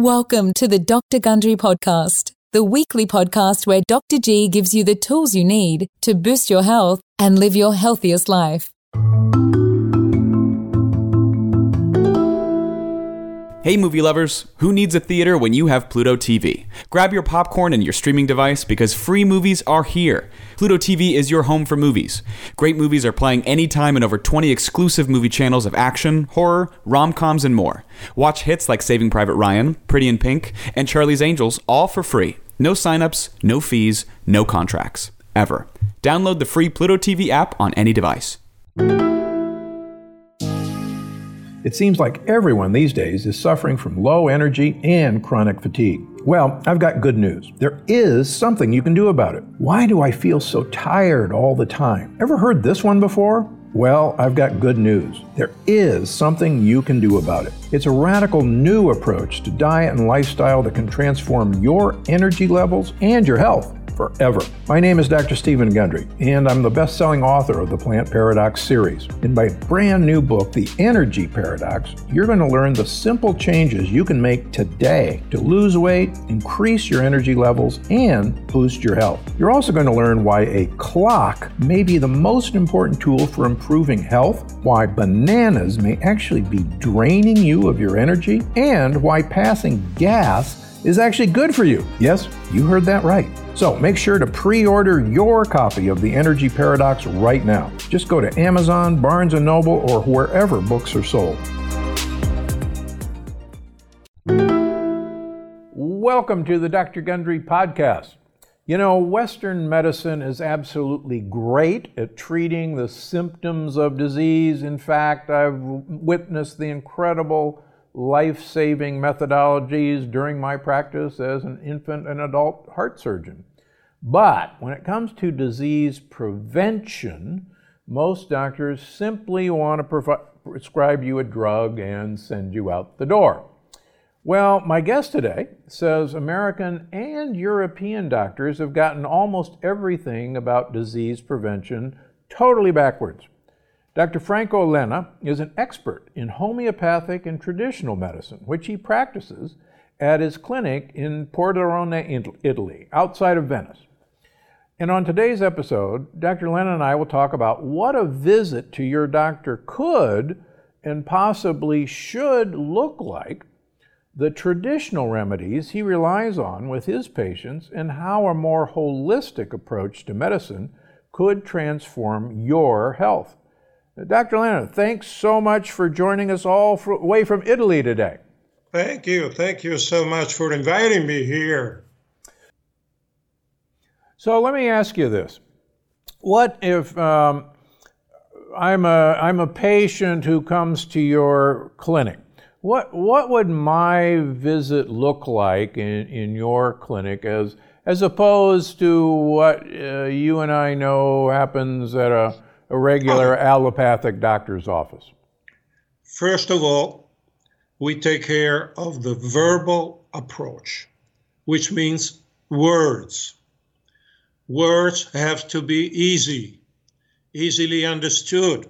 Welcome to the Dr. Gundry Podcast, the weekly podcast where Dr. G gives you the tools you need to boost your health and live your healthiest life. Hey, movie lovers! Who needs a theater when you have Pluto TV? Grab your popcorn and your streaming device because free movies are here. Pluto TV is your home for movies. Great movies are playing anytime in over 20 exclusive movie channels of action, horror, rom coms, and more. Watch hits like Saving Private Ryan, Pretty in Pink, and Charlie's Angels all for free. No signups, no fees, no contracts. Ever. Download the free Pluto TV app on any device. It seems like everyone these days is suffering from low energy and chronic fatigue. Well, I've got good news. There is something you can do about it. Why do I feel so tired all the time? Ever heard this one before? Well, I've got good news. There is something you can do about it. It's a radical new approach to diet and lifestyle that can transform your energy levels and your health forever. My name is Dr. Stephen Gundry, and I'm the best selling author of the Plant Paradox series. In my brand new book, The Energy Paradox, you're going to learn the simple changes you can make today to lose weight, increase your energy levels, and boost your health. You're also going to learn why a clock may be the most important tool for improving health, why bananas may actually be draining you of your energy, and why passing gas is actually good for you. Yes, you heard that right. So make sure to pre order your copy of The Energy Paradox right now. Just go to Amazon, Barnes & Noble, or wherever books are sold. Welcome to the Dr. Gundry Podcast. You know, Western medicine is absolutely great at treating the symptoms of disease. In fact, I've witnessed the incredible life saving methodologies during my practice as an infant and adult heart surgeon. But when it comes to disease prevention, most doctors simply want to prescribe you a drug and send you out the door. Well, my guest today says American and European doctors have gotten almost everything about disease prevention totally backwards. Dr. Franco Lenna is an expert in homeopathic and traditional medicine, which he practices at his clinic in Pordenone, Italy, outside of Venice. And on today's episode, Dr. Lenna and I will talk about what a visit to your doctor could and possibly should look like, the traditional remedies he relies on with his patients, and how a more holistic approach to medicine could transform your health. Dr. Lenna, thanks so much for joining us all for, away from Italy today. Thank you. Thank you so much for inviting me here. So let me ask you this. What if um, I'm, a, I'm a patient who comes to your clinic? What, what would my visit look like in, in your clinic as, as opposed to what uh, you and I know happens at a a regular allopathic doctor's office? First of all, we take care of the verbal approach, which means words. Words have to be easy, easily understood.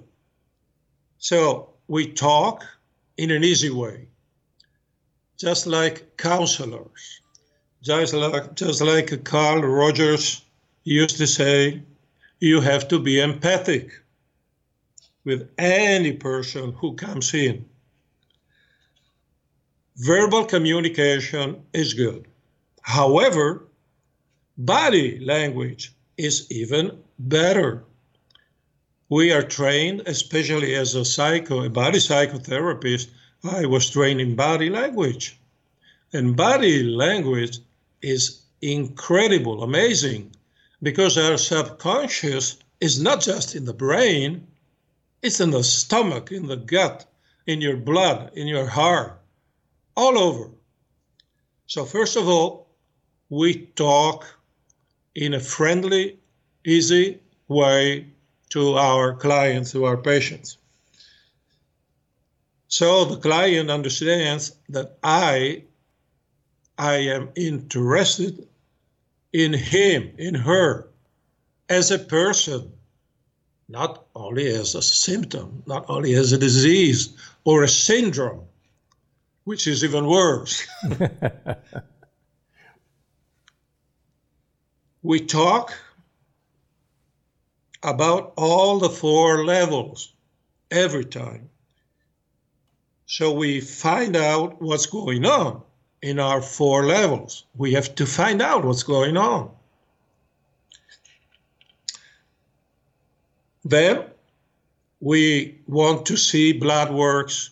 So we talk in an easy way, just like counselors, just like, just like Carl Rogers used to say, you have to be empathic with any person who comes in. Verbal communication is good. However, body language is even better. We are trained, especially as a psycho, a body psychotherapist, I was trained in body language. And body language is incredible, amazing because our subconscious is not just in the brain, it's in the stomach, in the gut, in your blood, in your heart, all over. So, first of all, we talk in a friendly, easy way to our clients, to our patients. So the client understands that I, I am interested in him, in her, as a person, not only as a symptom, not only as a disease or a syndrome. which is even worse. we talk about all the four levels every time. So we find out what's going on in our four levels. We have to find out what's going on. Then we want to see blood works,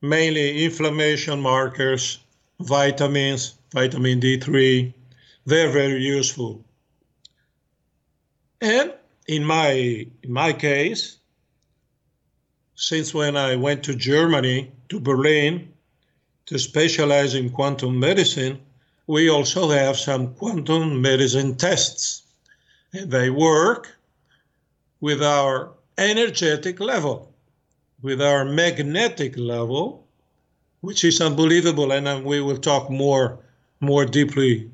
mainly inflammation markers, vitamins, vitamin D3. They're very useful. And in my in my case, since when I went to Germany, to Berlin, to specialize in quantum medicine, we also have some quantum medicine tests. And they work with our energetic level, with our magnetic level, which is unbelievable. And we will talk more, more deeply,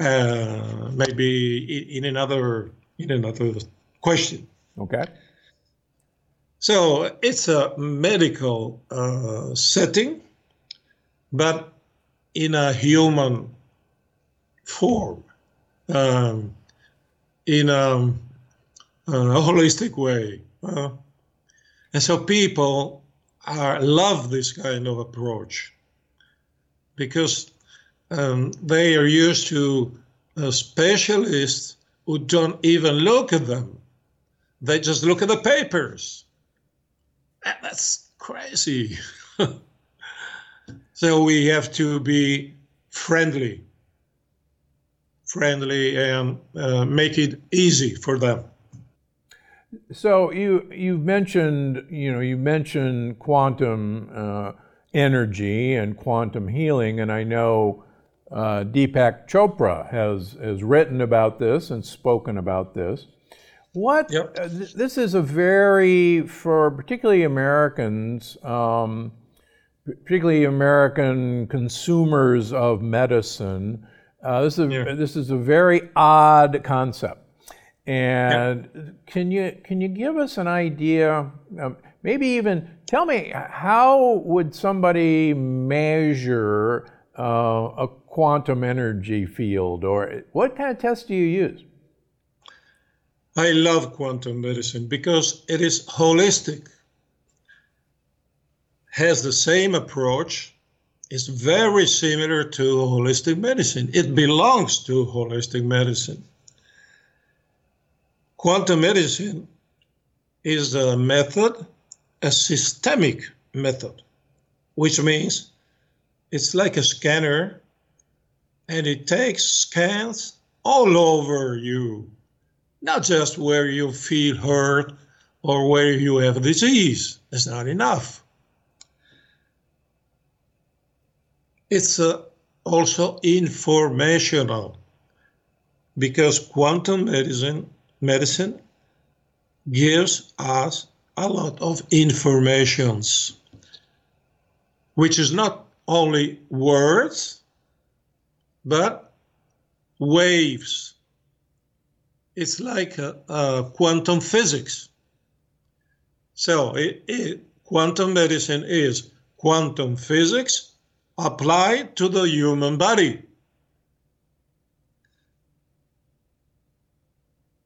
uh, maybe in another in another question. Okay. So it's a medical uh, setting, but in a human form, um, in a, a, holistic way. Uh, and so people are, love this kind of approach because um, they are used to a specialist who don't even look at them. They just look at the papers. That's crazy. so we have to be friendly, friendly, and uh, make it easy for them. So you you mentioned you know you mentioned quantum uh, energy and quantum healing, and I know uh, Deepak Chopra has, has written about this and spoken about this. What yep. uh, th- this is a very for particularly Americans, um, particularly American consumers of medicine. Uh, this is yeah. this is a very odd concept. And yep. can you can you give us an idea? Um, maybe even tell me how would somebody measure uh, a quantum energy field, or what kind of test do you use? I love quantum medicine because it is holistic, has the same approach, is very similar to holistic medicine. It belongs to holistic medicine. Quantum medicine is a method, a systemic method, which means it's like a scanner and it takes scans all over you, not just where you feel hurt or where you have a disease. That's not enough. It's uh, also informational because quantum medicine medicine gives us a lot of informations which is not only words but waves. It's like a, a quantum physics. So it, it, quantum medicine is quantum physics applied to the human body.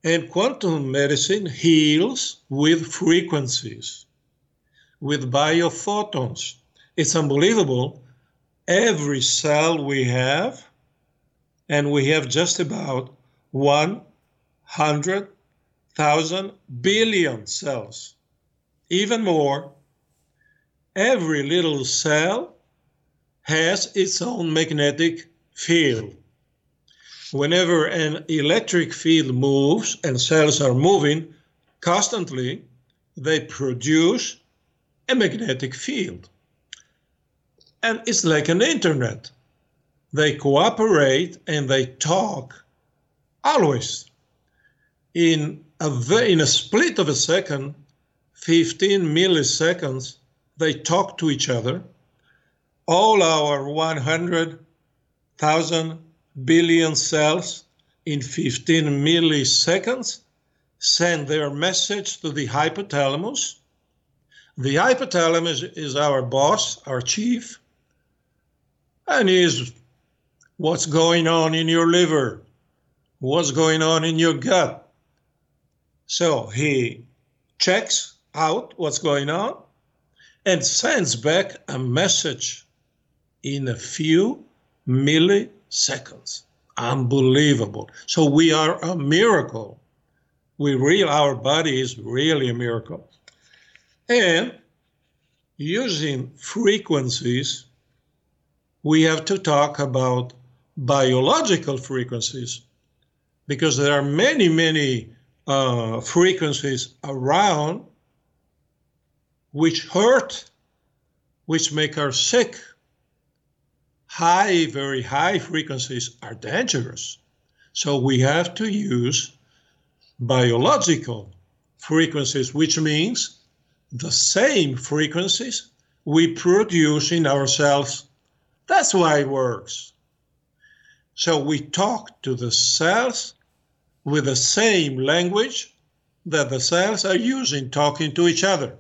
And quantum medicine heals with frequencies, with biophotons. It's unbelievable. Every cell we have and we have just about 100,000 billion cells. Even more, every little cell has its own magnetic field. Whenever an electric field moves and cells are moving constantly, they produce a magnetic field. And it's like an internet they cooperate and they talk always. In a in a split of a second 15 milliseconds they talk to each other. All our 100,000 billion cells in 15 milliseconds send their message to the hypothalamus. The hypothalamus is our boss, our chief, and is what's going on in your liver, what's going on in your gut. So he checks out what's going on and sends back a message in a few milliseconds. Unbelievable. So we are a miracle. We real our body is really a miracle. And using frequencies, we have to talk about biological frequencies because there are many, many uh, frequencies around which hurt, which make us sick. High, very high frequencies are dangerous. So we have to use biological frequencies, which means the same frequencies we produce in ourselves. That's why it works. So we talk to the cells with the same language that the cells are using talking to each other.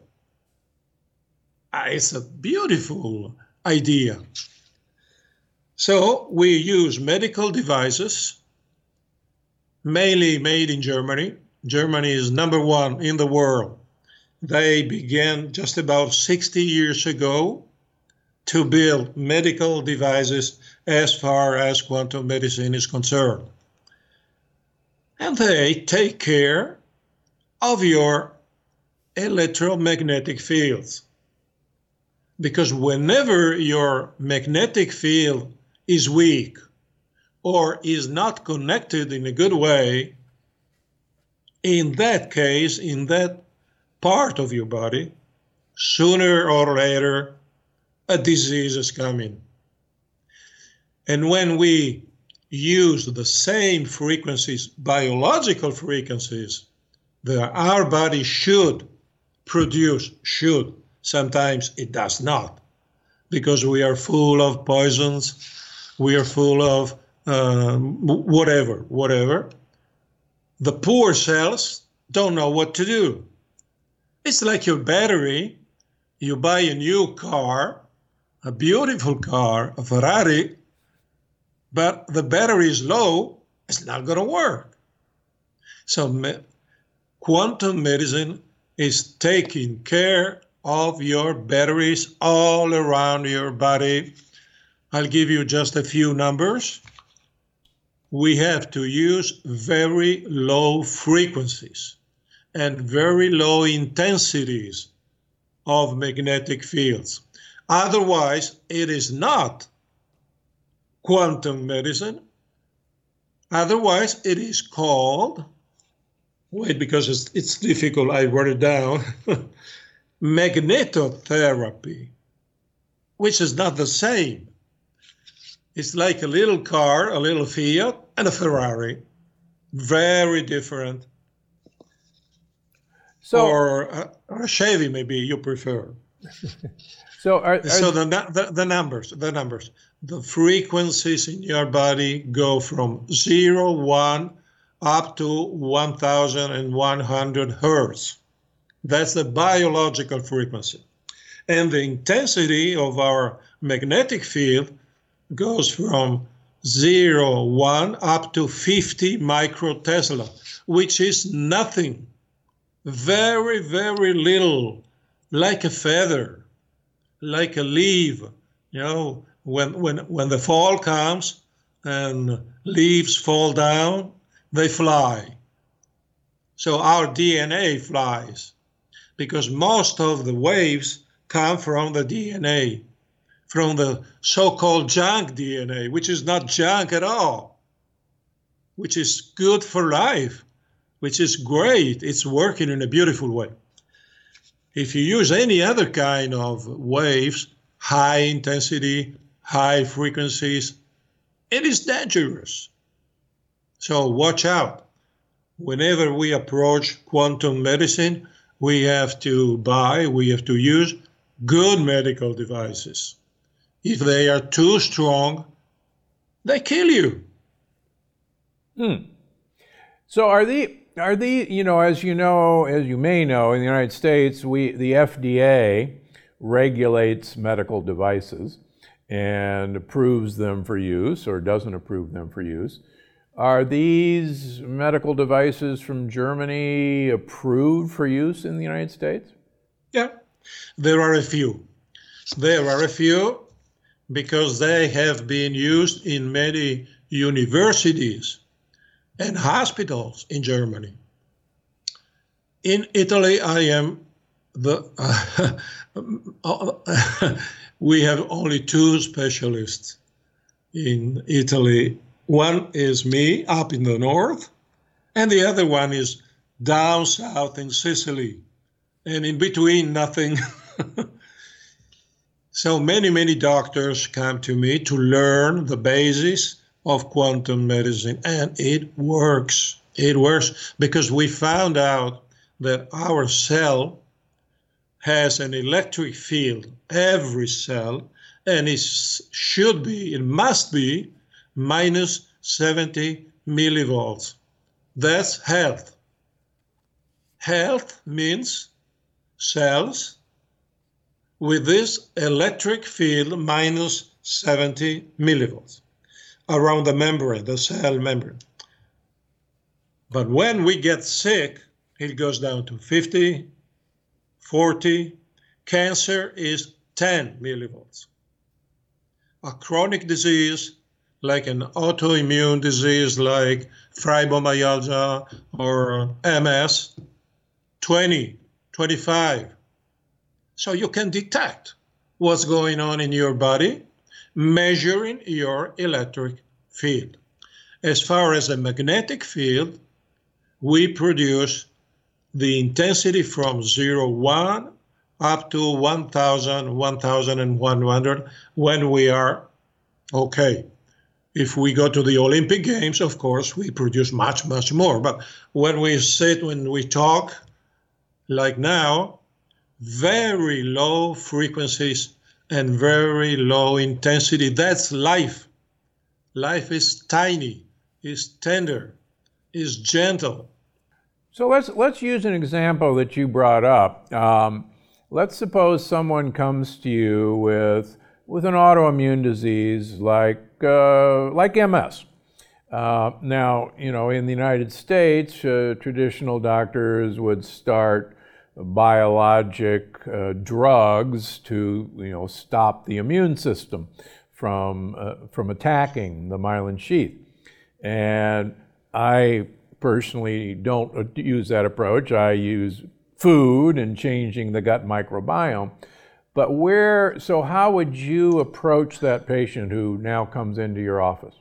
Ah, it's a beautiful idea. So we use medical devices, mainly made in Germany. Germany is number one in the world. They began just about 60 years ago to build medical devices as far as quantum medicine is concerned. And they take care of your electromagnetic fields because whenever your magnetic field is weak or is not connected in a good way, in that case, in that part of your body, sooner or later, a disease is coming. And when we use the same frequencies, biological frequencies, that our body should produce, should Sometimes it does not, because we are full of poisons, we are full of um, whatever, whatever. The poor cells don't know what to do. It's like your battery. You buy a new car, a beautiful car, a Ferrari, but the battery is low, it's not going to work. So, me- quantum medicine is taking care of your batteries all around your body. I'll give you just a few numbers. We have to use very low frequencies and very low intensities of magnetic fields. Otherwise, it is not quantum medicine. Otherwise, it is called, wait, because it's, it's difficult, I wrote it down. magnetotherapy, which is not the same. It's like a little car, a little Fiat, and a Ferrari. Very different. So, or a, or a Chevy, maybe you prefer. so, are, are so the, the the numbers, the numbers, the frequencies in your body go from zero, one, up to one thousand and one hundred hertz. That's the biological frequency. And the intensity of our magnetic field goes from 0, 1 up to 50 microtesla, which is nothing. Very, very little, like a feather, like a leaf. You know, when, when, when the fall comes and leaves fall down, they fly. So our DNA flies because most of the waves come from the DNA, from the so called junk DNA, which is not junk at all, which is good for life, which is great. It's working in a beautiful way. If you use any other kind of waves, high intensity, high frequencies, it is dangerous. So watch out. Whenever we approach quantum medicine, we have to buy, we have to use good medical devices. If they are too strong, they kill you. Hmm. So are the are the you know as you know as you may know in the United States we the FDA regulates medical devices and approves them for use or doesn't approve them for use. Are these medical devices from Germany approved for use in the United States? Yeah, there are a few. There are a few because they have been used in many universities and hospitals in Germany. In Italy, I am the. Uh, We have only two specialists in Italy. One is me up in the north, and the other one is down south in Sicily. And in between, nothing. so many, many doctors come to me to learn the basis of quantum medicine, and it works. It works because we found out that our cell has an electric field, every cell, and it should be, it must be minus 70 millivolts. That's health. Health means cells with this electric field minus 70 millivolts around the membrane, the cell membrane. But when we get sick, it goes down to 50, 40. Cancer is 10 millivolts. A chronic disease, like an autoimmune disease like fibromyalgia or MS, 20, 25. So you can detect what's going on in your body, measuring your electric field. As far as the magnetic field, we produce the intensity from 0, 1 up to 1000, 1100 when we are okay. If we go to the Olympic Games, of course, we produce much, much more. But when we sit, when we talk, like now, very low frequencies and very low intensity, that's life. Life is tiny, is tender, is gentle so let's let's use an example that you brought up. Um, let's suppose someone comes to you with with an autoimmune disease like uh, like MS. Uh, now, you know, in the United States, uh, traditional doctors would start biologic uh, drugs to you know stop the immune system from uh, from attacking the myelin sheath, and I personally don't use that approach. I use food and changing the gut microbiome. But where, so how would you approach that patient who now comes into your office?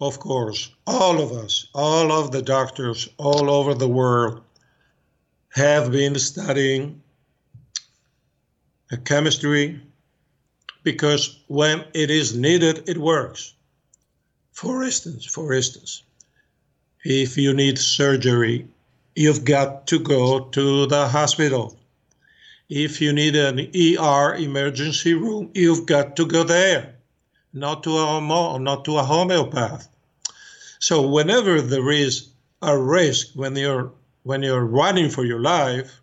Of course, all of us, all of the doctors all over the world have been studying chemistry because when it is needed, it works. For instance, for instance, if you need surgery, you've got to go to the hospital. If you need an ER emergency room, you've got to go there, not to a not to a homeopath. So whenever there is a risk when you're when you're running for your life,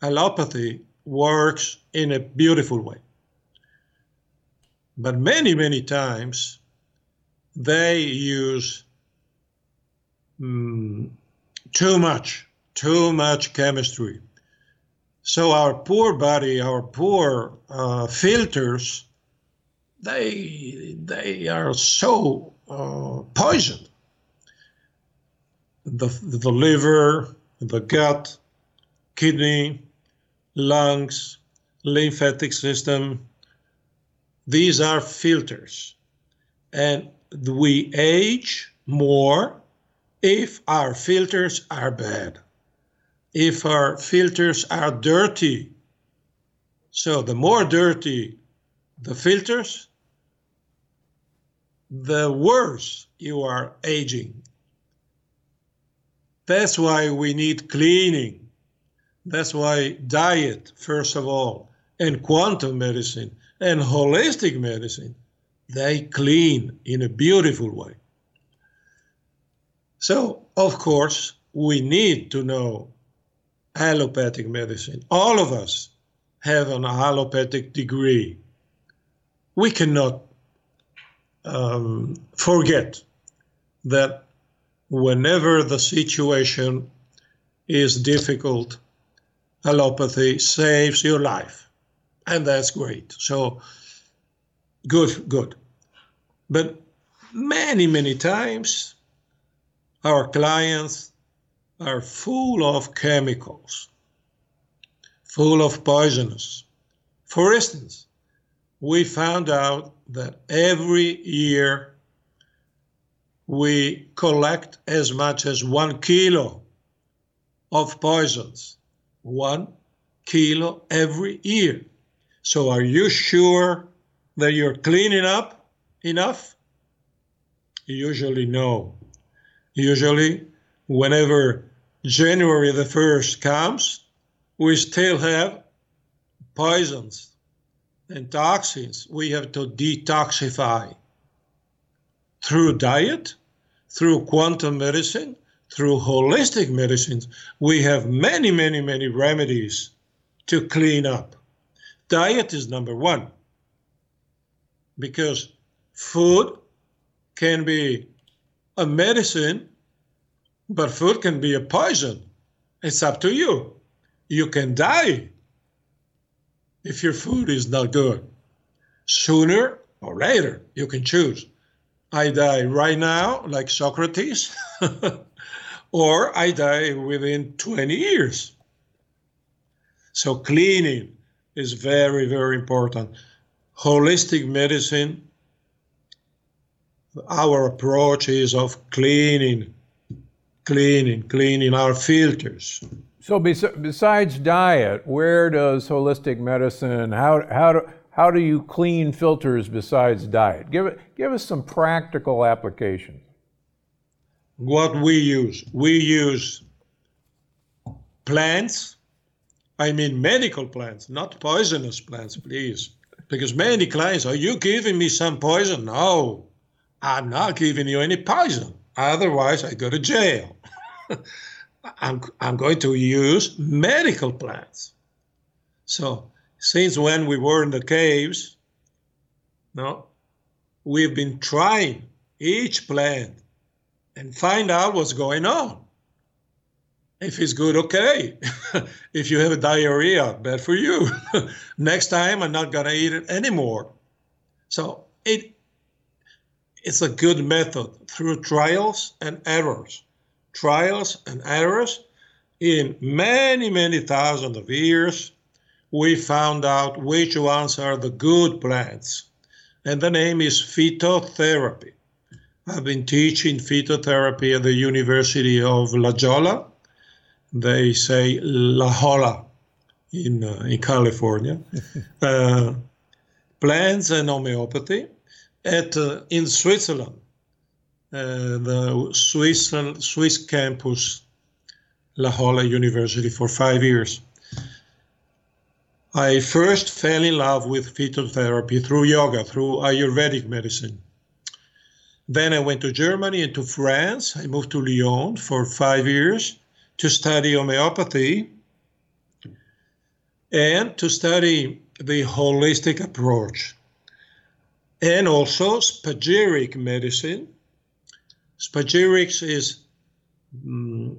allopathy works in a beautiful way. But many, many times they use mm, too much, too much chemistry. So our poor body, our poor uh, filters, they they are so uh, poisoned. The the liver, the gut, kidney, lungs, lymphatic system. These are filters, and we age more if our filters are bad, if our filters are dirty. So the more dirty the filters, the worse you are aging. That's why we need cleaning. That's why diet, first of all, and quantum medicine and holistic medicine, they clean in a beautiful way. So, of course, we need to know allopathic medicine. All of us have an allopathic degree. We cannot um, forget that whenever the situation is difficult, allopathy saves your life. And that's great. So, good, good. But many, many times, our clients are full of chemicals, full of poisons. For instance, we found out that every year we collect as much as one kilo of poisons. One kilo every year. So, are you sure that you're cleaning up enough? Usually, no. Usually, whenever January the 1st comes, we still have poisons and toxins we have to detoxify through diet, through quantum medicine, through holistic medicines. We have many, many, many remedies to clean up. Diet is number one because food can be a medicine, but food can be a poison. It's up to you. You can die if your food is not good. Sooner or later, you can choose. I die right now, like Socrates, or I die within 20 years. So, cleaning is very, very important. Holistic medicine, our approach is of cleaning, cleaning, cleaning our filters. So, besides diet, where does holistic medicine, how, how, do, how do you clean filters besides diet? Give, it, give us some practical applications. What we use, we use plants, I mean medical plants, not poisonous plants, please. Because many clients, are you giving me some poison? No, I'm not giving you any poison. Otherwise, I go to jail. I'm, I'm going to use medical plants. So since when we were in the caves, no, we've been trying each plant and find out what's going on. If it's good, okay. if you have a diarrhea, bad for you. Next time, I'm not gonna eat it anymore. So it it's a good method through trials and errors. Trials and errors in many, many thousands of years we found out which ones are the good plants. And the name is phytotherapy. I've been teaching phytotherapy at the University of La Jolla. They say La Jolla in, uh, in California. uh, plants and homeopathy at uh, in Switzerland, uh, the Swiss Swiss campus, La Jolla University for five years. I first fell in love with phytotherapy through yoga, through Ayurvedic medicine. Then I went to Germany and to France. I moved to Lyon for five years to study homeopathy and to study the holistic approach and also spagyric medicine. Spagyrics is mm,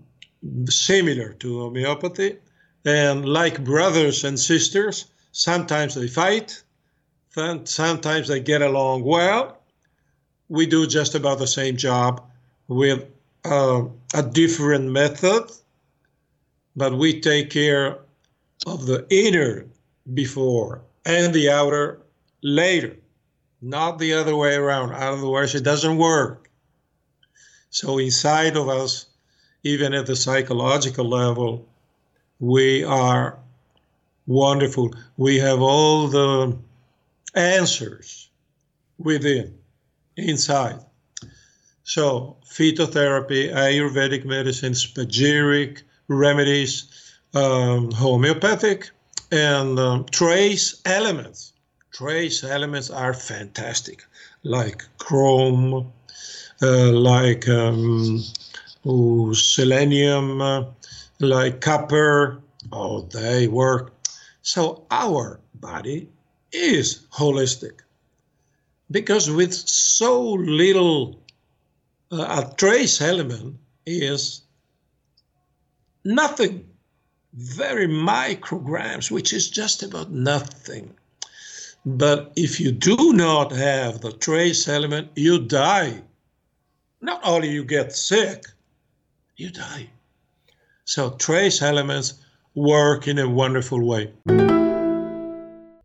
similar to homeopathy and like brothers and sisters, sometimes they fight, sometimes they get along well. We do just about the same job with uh, a different method, but we take care of the inner before and the outer later, not the other way around. Otherwise, it doesn't work. So, inside of us, even at the psychological level, we are wonderful. We have all the answers within, inside. So, phytotherapy, Ayurvedic medicine, spagyric remedies, um, homeopathic, and um, trace elements. Trace elements are fantastic, like chrome, uh, like um, or selenium, uh, like copper. Oh, they work. So our body is holistic because with so little, uh, a trace element is nothing, very micrograms, which is just about nothing. But if you do not have the trace element, you die. Not only you get sick, you die. So trace elements work in a wonderful way.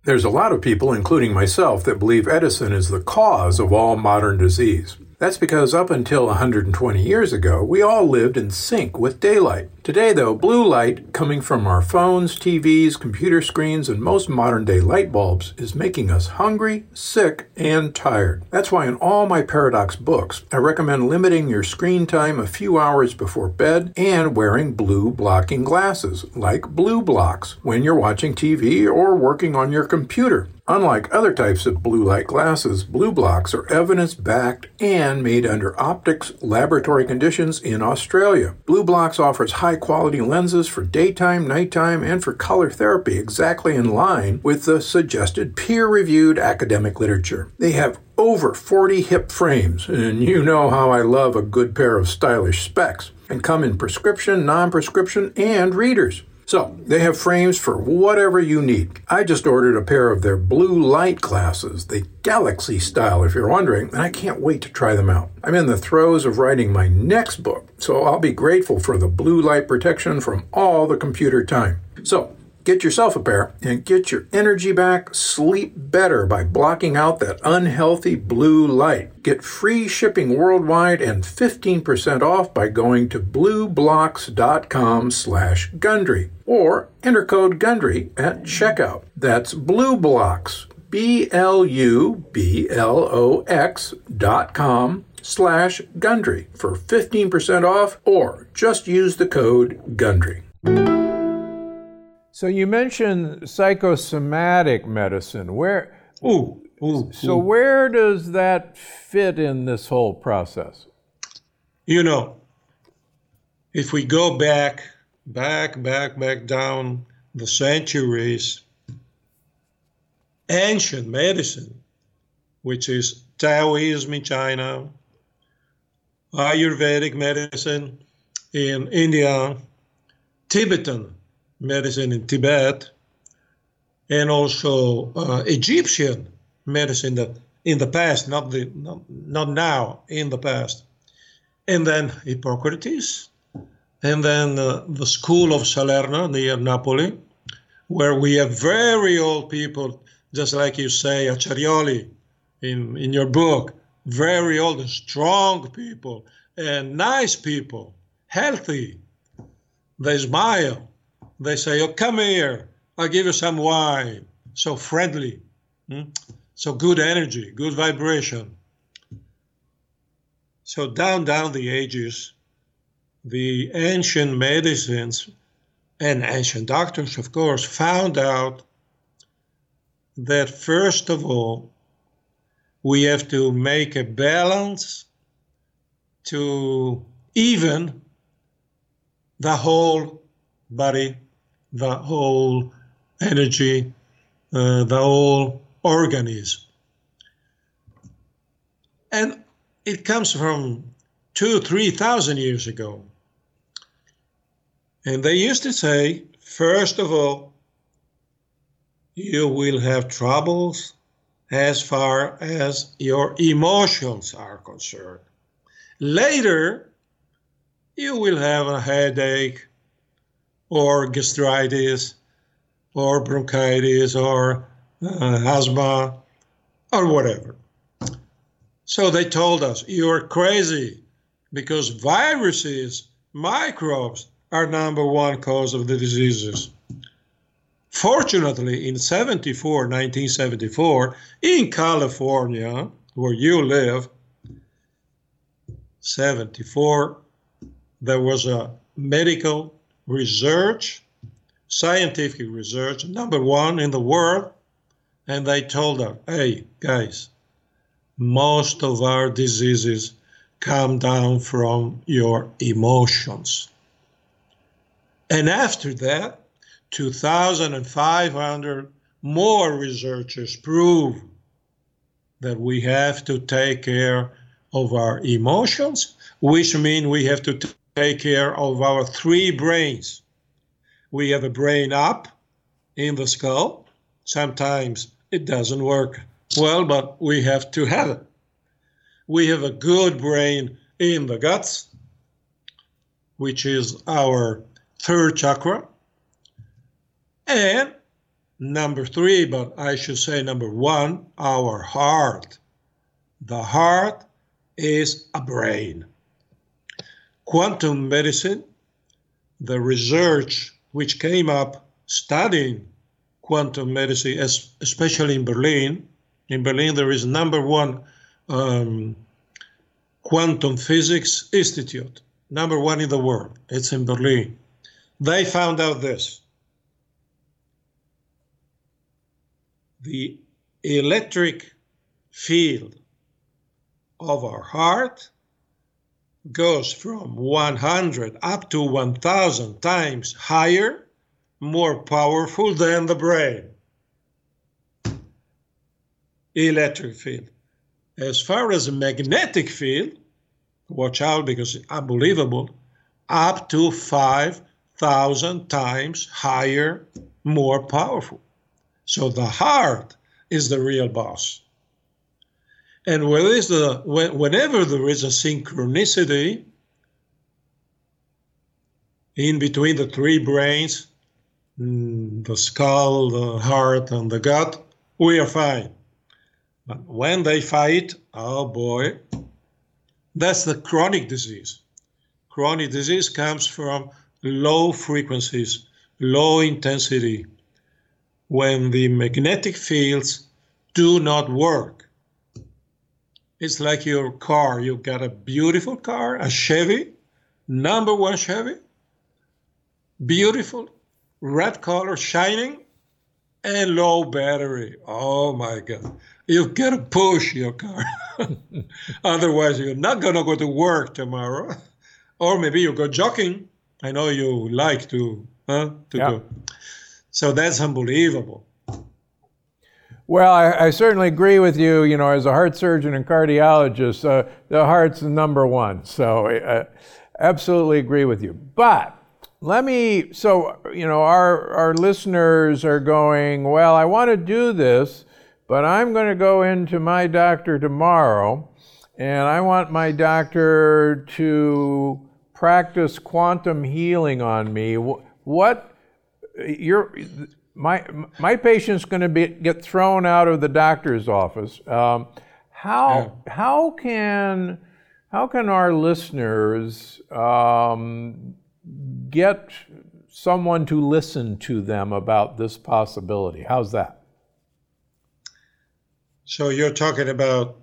There's a lot of people, including myself, that believe Edison is the cause of all modern disease. That's because up until 120 years ago, we all lived in sync with daylight. Today, though, blue light coming from our phones, TVs, computer screens, and most modern day light bulbs is making us hungry, sick, and tired. That's why in all my Paradox books, I recommend limiting your screen time a few hours before bed and wearing blue blocking glasses, like Blublox, when you're watching TV or working on your computer. Unlike other types of blue light glasses, Blublox are evidence backed and made under optics laboratory conditions in Australia. Blublox offers high quality lenses for daytime, nighttime, and for color therapy exactly in line with the suggested peer reviewed academic literature. They have over 40 hip frames, and you know how I love a good pair of stylish specs, and come in prescription, non prescription, and readers. So, they have frames for whatever you need. I just ordered a pair of their blue light glasses, the Galaxy style, if you're wondering, and I can't wait to try them out. I'm in the throes of writing my next book, so I'll be grateful for the blue light protection from all the computer time. So, Get yourself a pair and get your energy back, sleep better by blocking out that unhealthy blue light. Get free shipping worldwide and 15% off by going to blublox.com slash Gundry or enter code Gundry at checkout. That's BLUblox, B-L-U-B-L-O-X dot com slash Gundry for 15% off or just use the code Gundry. So you mentioned psychosomatic medicine. Where? Ooh, ooh, so ooh. where does that fit in this whole process? You know, if we go back, back, back, back down the centuries, ancient medicine, which is Taoism in China, Ayurvedic medicine in India, Tibetan medicine in Tibet, and also uh, Egyptian medicine that in the past, not the not, not now, in the past, and then Hippocrates, and then uh, the school of Salerno near Napoli, where we have very old people, just like you say, Acciaroli, in in your book, very old and strong people and nice people, healthy. They smile they say, "Oh, come here. I'll give you some wine." So friendly, hmm? so good energy, good vibration. So down down the ages, the ancient medicines and ancient doctors, of course, found out that first of all, we have to make a balance to even the whole body the whole energy, uh, the whole organism. And it comes from two, three thousand years ago. And they used to say, first of all, you will have troubles as far as your emotions are concerned. Later, you will have a headache, or gastritis or bronchitis or uh, asthma or whatever. So they told us, you're crazy because viruses, microbes are number one cause of the diseases. Fortunately, in 74, 1974, in California, where you live, 74, there was a medical research, scientific research, number one in the world. And they told us, hey, guys, most of our diseases come down from your emotions. And after that, 2,500 more researchers prove that we have to take care of our emotions, which means we have to take care of our three brains. We have a brain up in the skull. Sometimes it doesn't work well, but we have to have it. We have a good brain in the guts, which is our third chakra. And number three, but I should say number one, our heart. The heart is a brain. Quantum medicine, the research which came up studying quantum medicine, especially in Berlin. In Berlin, there is number one um, quantum physics institute, number one in the world. It's in Berlin. They found out this. The electric field of our heart goes from 100 up to 1000 times higher more powerful than the brain. Electric field. As far as magnetic field, watch out because it's unbelievable, up to 5,000 times higher, more powerful. So the heart is the real boss. And the, whenever there is a synchronicity in between the three brains, Mm, the skull, the heart, and the gut, we are fine. But when they fight, oh boy, that's the chronic disease. Chronic disease comes from low frequencies, low intensity, when the magnetic fields do not work. It's like your car. You got a beautiful car, a Chevy, number one Chevy, beautiful, red color shining and low battery. Oh my God. You've got to push your car. Otherwise, you're not going to go to work tomorrow. or maybe you go jogging. I know you like to, huh, to yeah. So that's unbelievable. Well, I, I, certainly agree with you. You know, as a heart surgeon and cardiologist, uh, the heart's number one. So, uh, absolutely agree with you. But let me so you know our our listeners are going well i want to do this but i'm going to go into my doctor tomorrow and i want my doctor to practice quantum healing on me what you're my my patient's going to be get thrown out of the doctor's office um, how yeah. how can how can our listeners um, get someone to listen to them about this possibility? How's that? So you're talking about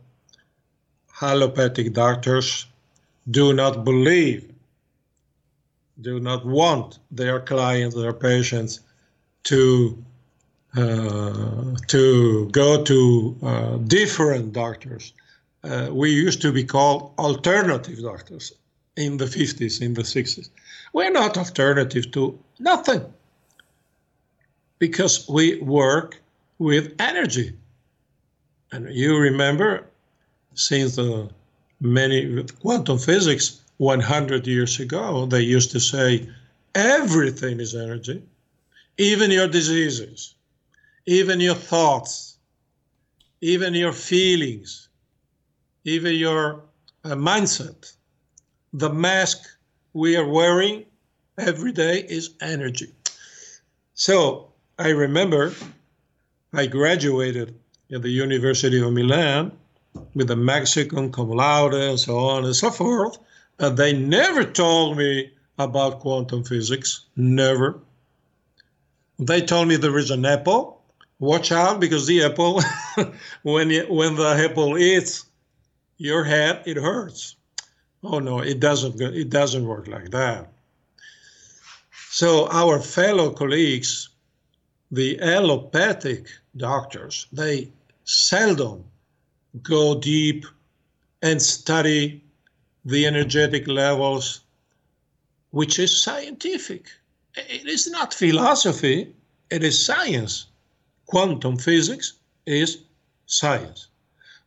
allopathic doctors do not believe, do not want their clients, their patients to uh, to go to uh, different doctors. Uh, we used to be called alternative doctors in the 50s, in the 60s. We're not alternative to nothing because we work with energy. And you remember, since the many quantum physics 100 years ago, they used to say everything is energy, even your diseases, even your thoughts, even your feelings, even your uh, mindset. The mask we are wearing every day is energy. So I remember I graduated at the University of Milan with a Mexican cum laude and so on and so forth. And they never told me about quantum physics. Never. They told me there is an apple. Watch out because the apple, when you, when the apple eats your head, it hurts. Oh no, it doesn't. It doesn't work like that. So our fellow colleagues, the allopathic doctors, they seldom go deep and study the energetic levels, which is scientific. It is not philosophy, it is science. Quantum physics is science.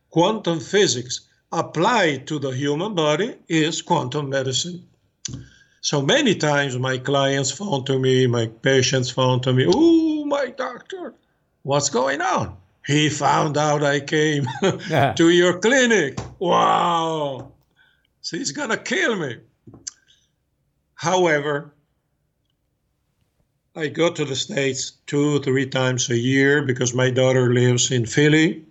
Quantum physics applied to the human body is quantum medicine. So many times my clients phone to me, my patients phone to me, oh, my doctor, what's going on? He found out I came to your clinic. Wow. So he's going to kill me. However, I go to the States two, three times a year because my daughter lives in Philly.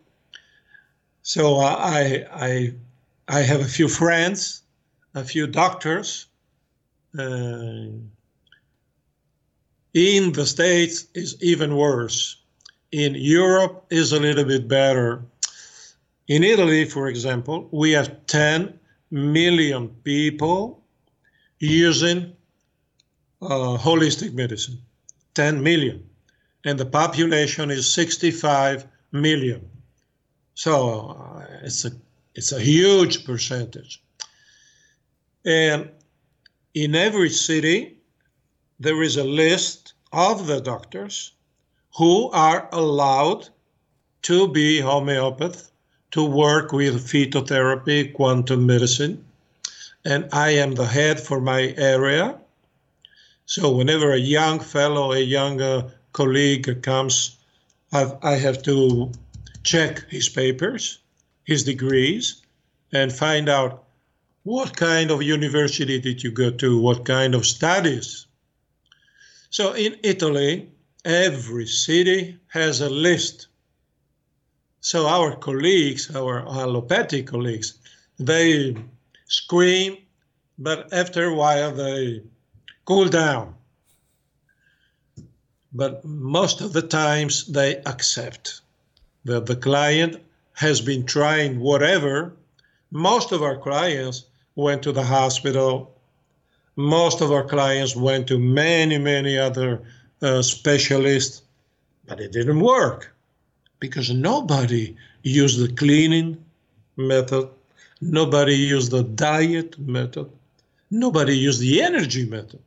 So I, I, I have a few friends, a few doctors. Uh, in the States is even worse. In Europe is a little bit better. In Italy, for example, we have 10 million people using uh, holistic medicine. 10 million. And the population is 65 million. So uh, it's a it's a huge percentage. And in every city, there is a list of the doctors who are allowed to be homeopath, to work with phytotherapy, quantum medicine. And I am the head for my area. So whenever a young fellow, a young uh, colleague comes, I've, I have to check his papers, his degrees, and find out what kind of university did you go to, what kind of studies. So in Italy, every city has a list. So our colleagues, our allopathic colleagues, they scream, but after a while they cool down. But most of the times they accept that the client has been trying whatever. Most of our clients went to the hospital. Most of our clients went to many, many other uh, specialists, but it didn't work because nobody used the cleaning method, nobody used the diet method, nobody used the energy method.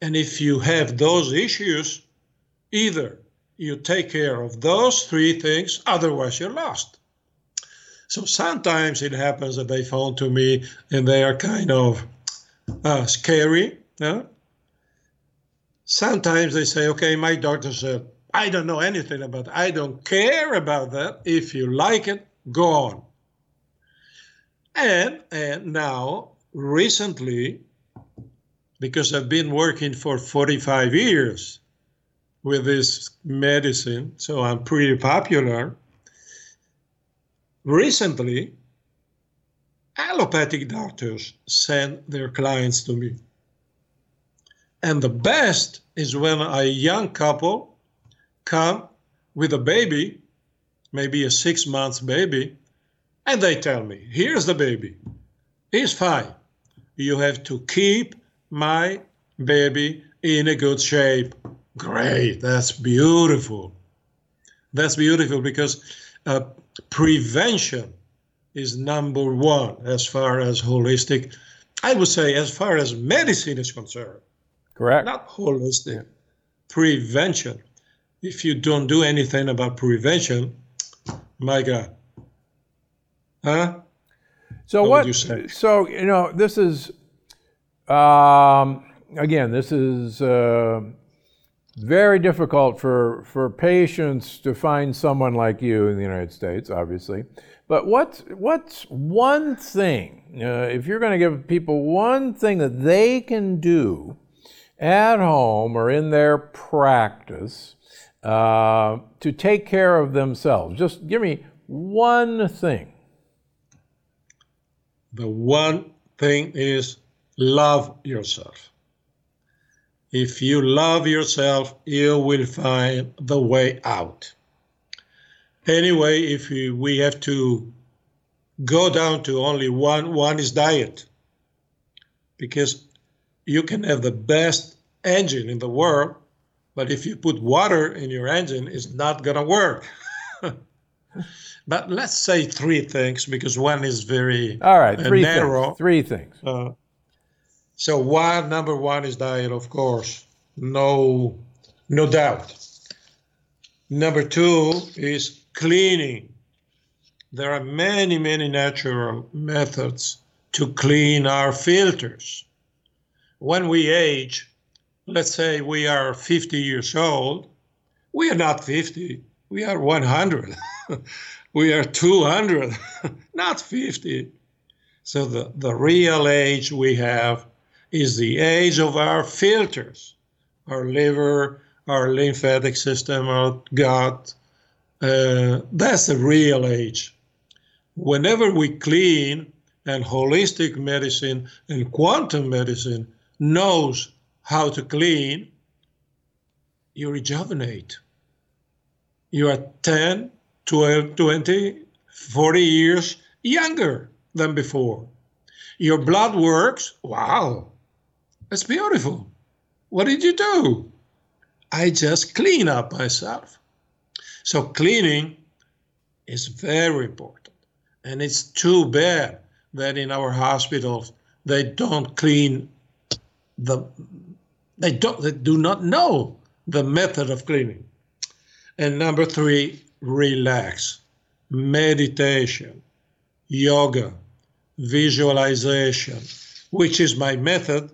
And if you have those issues, either you take care of those three things, otherwise you're lost. So sometimes it happens that they phone to me and they are kind of uh, scary. Yeah? Sometimes they say, okay, my doctor said, I don't know anything about that. I don't care about that. If you like it, go on. And, and now, recently, because I've been working for 45 years with this medicine, so I'm pretty popular. Recently, allopathic doctors send their clients to me. And the best is when a young couple come with a baby, maybe a six months baby, and they tell me, here's the baby. He's fine. You have to keep my baby in a good shape. Great, that's beautiful. That's beautiful because uh, prevention is number one as far as holistic, I would say, as far as medicine is concerned. Correct. Not holistic, prevention. If you don't do anything about prevention, my God. Huh? So what? what you so you know, this is um, again, this is uh, very difficult for, for patients to find someone like you in the United States, obviously. But what's, what's one thing, uh, if you're going to give people one thing that they can do at home or in their practice uh, to take care of themselves? Just give me one thing. The one thing is love yourself. If you love yourself, you will find the way out. Anyway, if we have to go down to only one, one is diet. Because you can have the best engine in the world, but if you put water in your engine, it's not going to work. But let's say three things because one is very All right, uh, three narrow. things. Three things. Uh, so one number one is diet, of course, no, no doubt. Number two is cleaning. There are many, many natural methods to clean our filters. When we age, let's say we are 50 years old, we are not 50, we are 100, we are 200, not 50. So the, the real age we have is the age of our filters, our liver, our lymphatic system, our gut. Uh, that's the real age. Whenever we clean, and holistic medicine and quantum medicine knows how to clean, you rejuvenate. You are 10, 12, 20, 40 years younger than before. Your blood works. Wow, that's beautiful. What did you do? I just clean up myself. So, cleaning is very important. And it's too bad that in our hospitals they don't clean the they don't they do not know the method of cleaning. And number three, relax. Meditation, yoga, visualization, which is my method.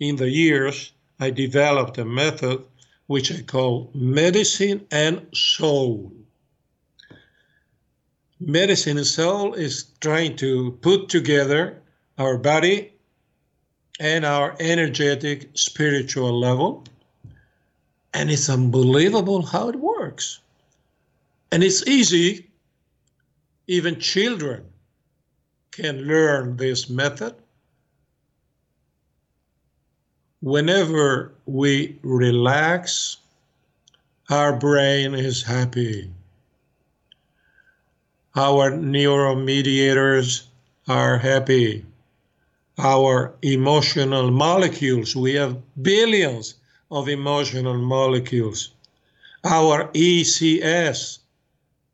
In the years, I developed a method which I call medicine and soul. Medicine and soul is trying to put together our body and our energetic spiritual level. And it's unbelievable how it works. And it's easy. Even children can learn this method. Whenever we relax, our brain is happy. Our neuromediators are happy. Our emotional molecules, we have billions of emotional molecules. Our ECS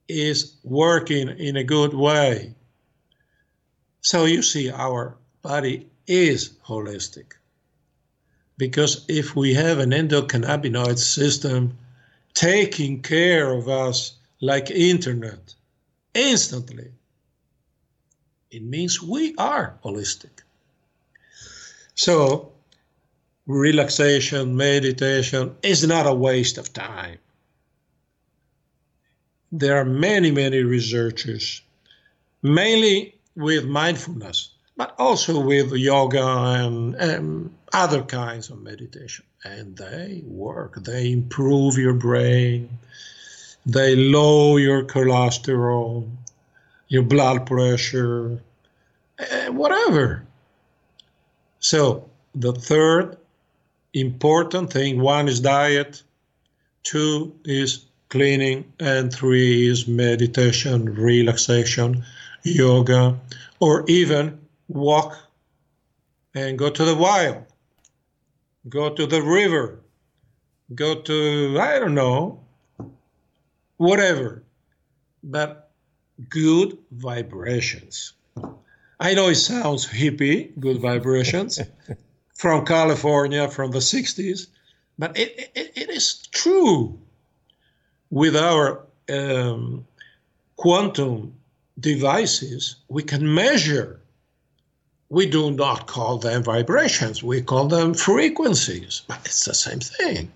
is working in a good way. So you see, our body is holistic. Because if we have an endocannabinoid system taking care of us like internet instantly, it means we are holistic. So relaxation, meditation is not a waste of time. There are many, many researchers, mainly with mindfulness, but also with yoga and, and other kinds of meditation. And they work, they improve your brain, they lower your cholesterol, your blood pressure, whatever. So, the third important thing one is diet, two is cleaning, and three is meditation, relaxation, yoga, or even walk and go to the wild, go to the river, go to, I don't know, whatever, but good vibrations. I know it sounds hippie, good vibrations, from California from the 60s, but it, it, it is true. With our um, quantum devices, we can measure. We do not call them vibrations, we call them frequencies, but it's the same thing.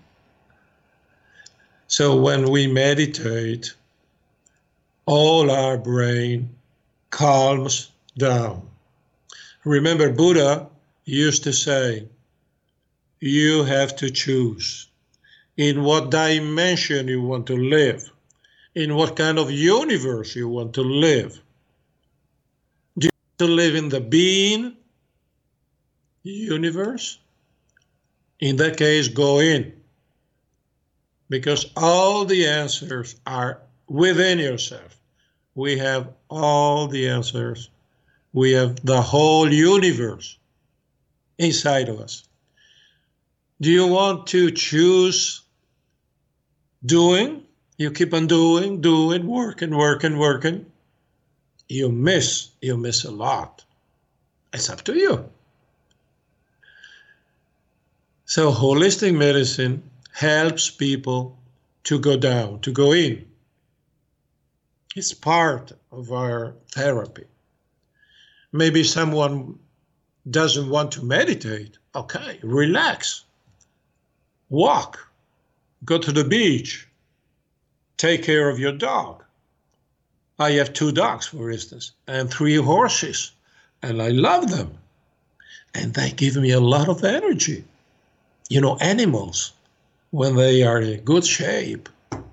So when we meditate, all our brain calms down. Remember, Buddha used to say, You have to choose in what dimension you want to live, in what kind of universe you want to live. To live in the being universe? In that case, go in. Because all the answers are within yourself. We have all the answers. We have the whole universe inside of us. Do you want to choose doing? You keep on doing, doing, working, working, working. You miss you miss a lot. It's up to you. So holistic medicine helps people to go down, to go in. It's part of our therapy. Maybe someone doesn't want to meditate. Okay, relax. Walk. Go to the beach. Take care of your dog. I have two dogs, for instance, and three horses, and I love them. And they give me a lot of energy. You know, animals, when they are in good shape,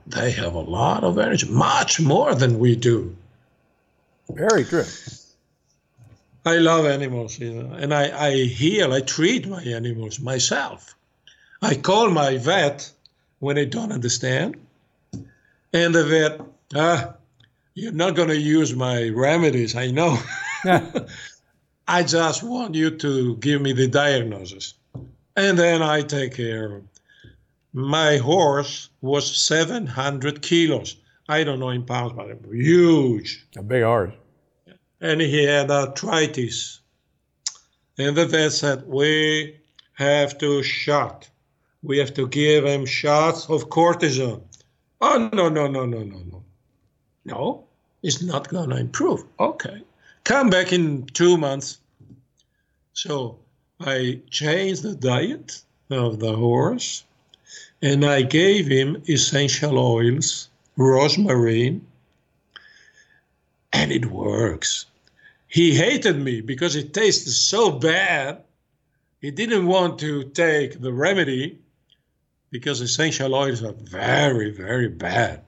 they have a lot of energy, much more than we do. Very true. I love animals, you know, and I, I heal, I treat my animals myself. I call my vet when I don't understand, and the vet, ah, you're not going to use my remedies, I know. I just want you to give me the diagnosis, and then I take care of them. My horse was 700 kilos. I don't know in pounds, but huge. A big horse and he had arthritis. And the vet said, We have to shot. We have to give him shots of cortisone. Oh, no, no, no, no, no, no. No, it's not going to improve. Okay. Come back in two months. So I changed the diet of the horse and I gave him essential oils, rosemary, and it works. He hated me because it tasted so bad. He didn't want to take the remedy because essential oils are very, very bad.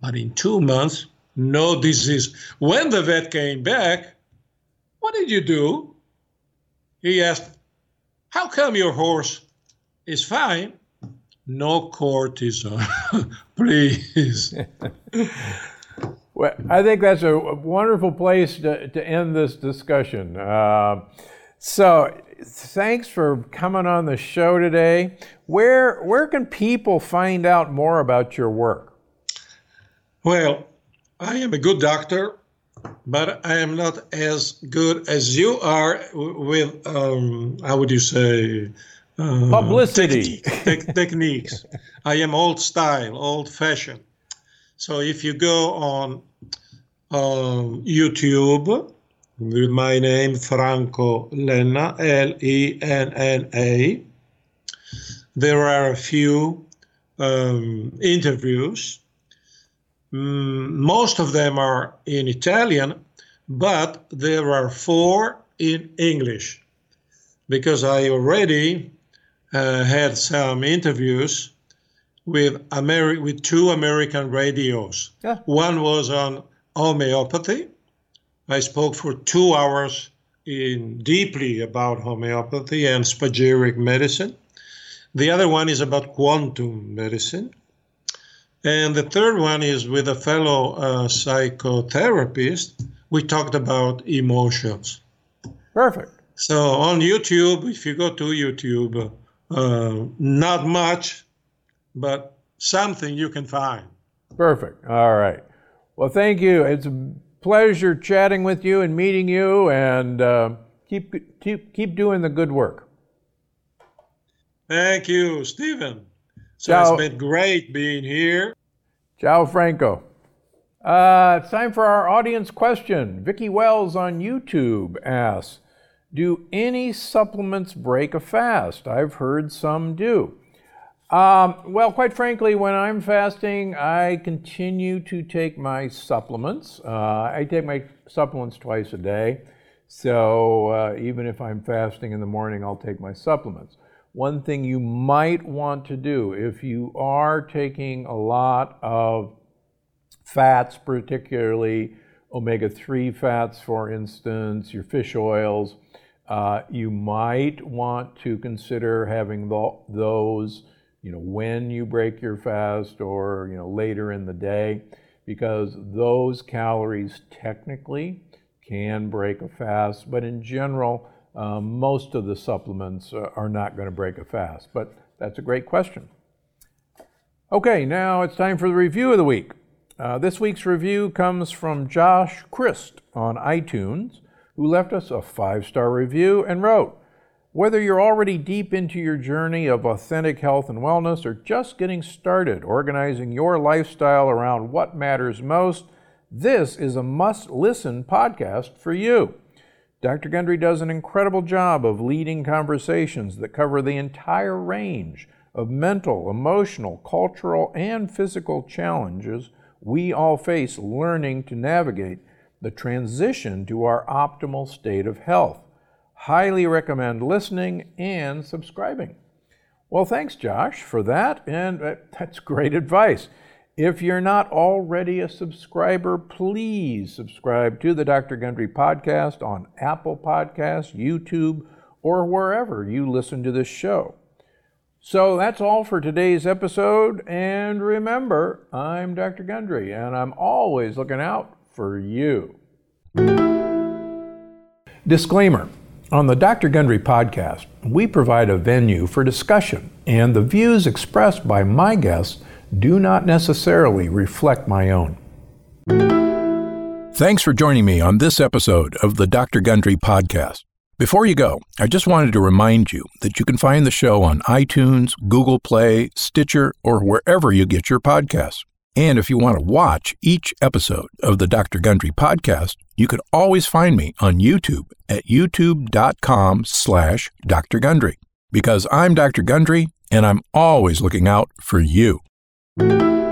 But in two months, no disease. When the vet came back, what did you do? He asked, How come your horse is fine? No cortisone, please. Well, I think that's a wonderful place to, to end this discussion. Uh, so, thanks for coming on the show today. Where where can people find out more about your work? Well, I am a good doctor, but I am not as good as you are with um, how would you say uh, publicity te- techniques. I am old style, old fashioned. So if you go on um, YouTube with my name Franco Lenna, L E N N A, there are a few um, interviews. Mm, most of them are in Italian, but there are four in English because I already uh, had some interviews with Ameri- with two American radios. Yeah. One was on homeopathy. I spoke for two hours in deeply about homeopathy and spagyric medicine. The other one is about quantum medicine. And the third one is with a fellow uh, psychotherapist. We talked about emotions. Perfect. So on YouTube, if you go to YouTube, uh, not much but something you can find. Perfect. All right. Well, thank you. It's a pleasure chatting with you and meeting you, and uh, keep, keep, keep doing the good work. Thank you, Steven. So Ciao. it's been great being here. Ciao, Franco. Uh, it's time for our audience question. Vicki Wells on YouTube asks Do any supplements break a fast? I've heard some do. Um, well, quite frankly, when I'm fasting, I continue to take my supplements. Uh, I take my supplements twice a day. So uh, even if I'm fasting in the morning, I'll take my supplements. One thing you might want to do if you are taking a lot of fats, particularly omega 3 fats, for instance, your fish oils, uh, you might want to consider having the, those you know, when you break your fast or, you know, later in the day, because those calories technically can break a fast, but in general, um, most of the supplements are not going to break a fast. But that's a great question. Okay, now it's time for the review of the week. Uh, this week's review comes from Josh Christ on iTunes, who left us a five star review and wrote Whether you're already deep into your journey of authentic health and wellness or just getting started organizing your lifestyle around what matters most, this is a must listen podcast for you. Dr. Gundry does an incredible job of leading conversations that cover the entire range of mental, emotional, cultural, and physical challenges we all face learning to navigate the transition to our optimal state of health. Highly recommend listening and subscribing. Well, thanks, Josh, for that, and uh, that's great advice. If you're not already a subscriber, please subscribe to the Dr. Gundry podcast on Apple Podcasts, YouTube, or wherever you listen to this show. So that's all for today's episode. And remember, I'm Dr. Gundry, and I'm always looking out for you. Disclaimer On the Dr. Gundry podcast, we provide a venue for discussion, and the views expressed by my guests do not necessarily reflect my own. Thanks for joining me on this episode of the Dr. Gundry podcast. Before you go, I just wanted to remind you that you can find the show on iTunes, Google Play, Stitcher, or wherever you get your podcasts. And if you want to watch each episode of the Dr. Gundry podcast, you can always find me on YouTube at youtube.com slash Dr. Gundry. Because I'm Dr. Gundry, and I'm always looking out for you.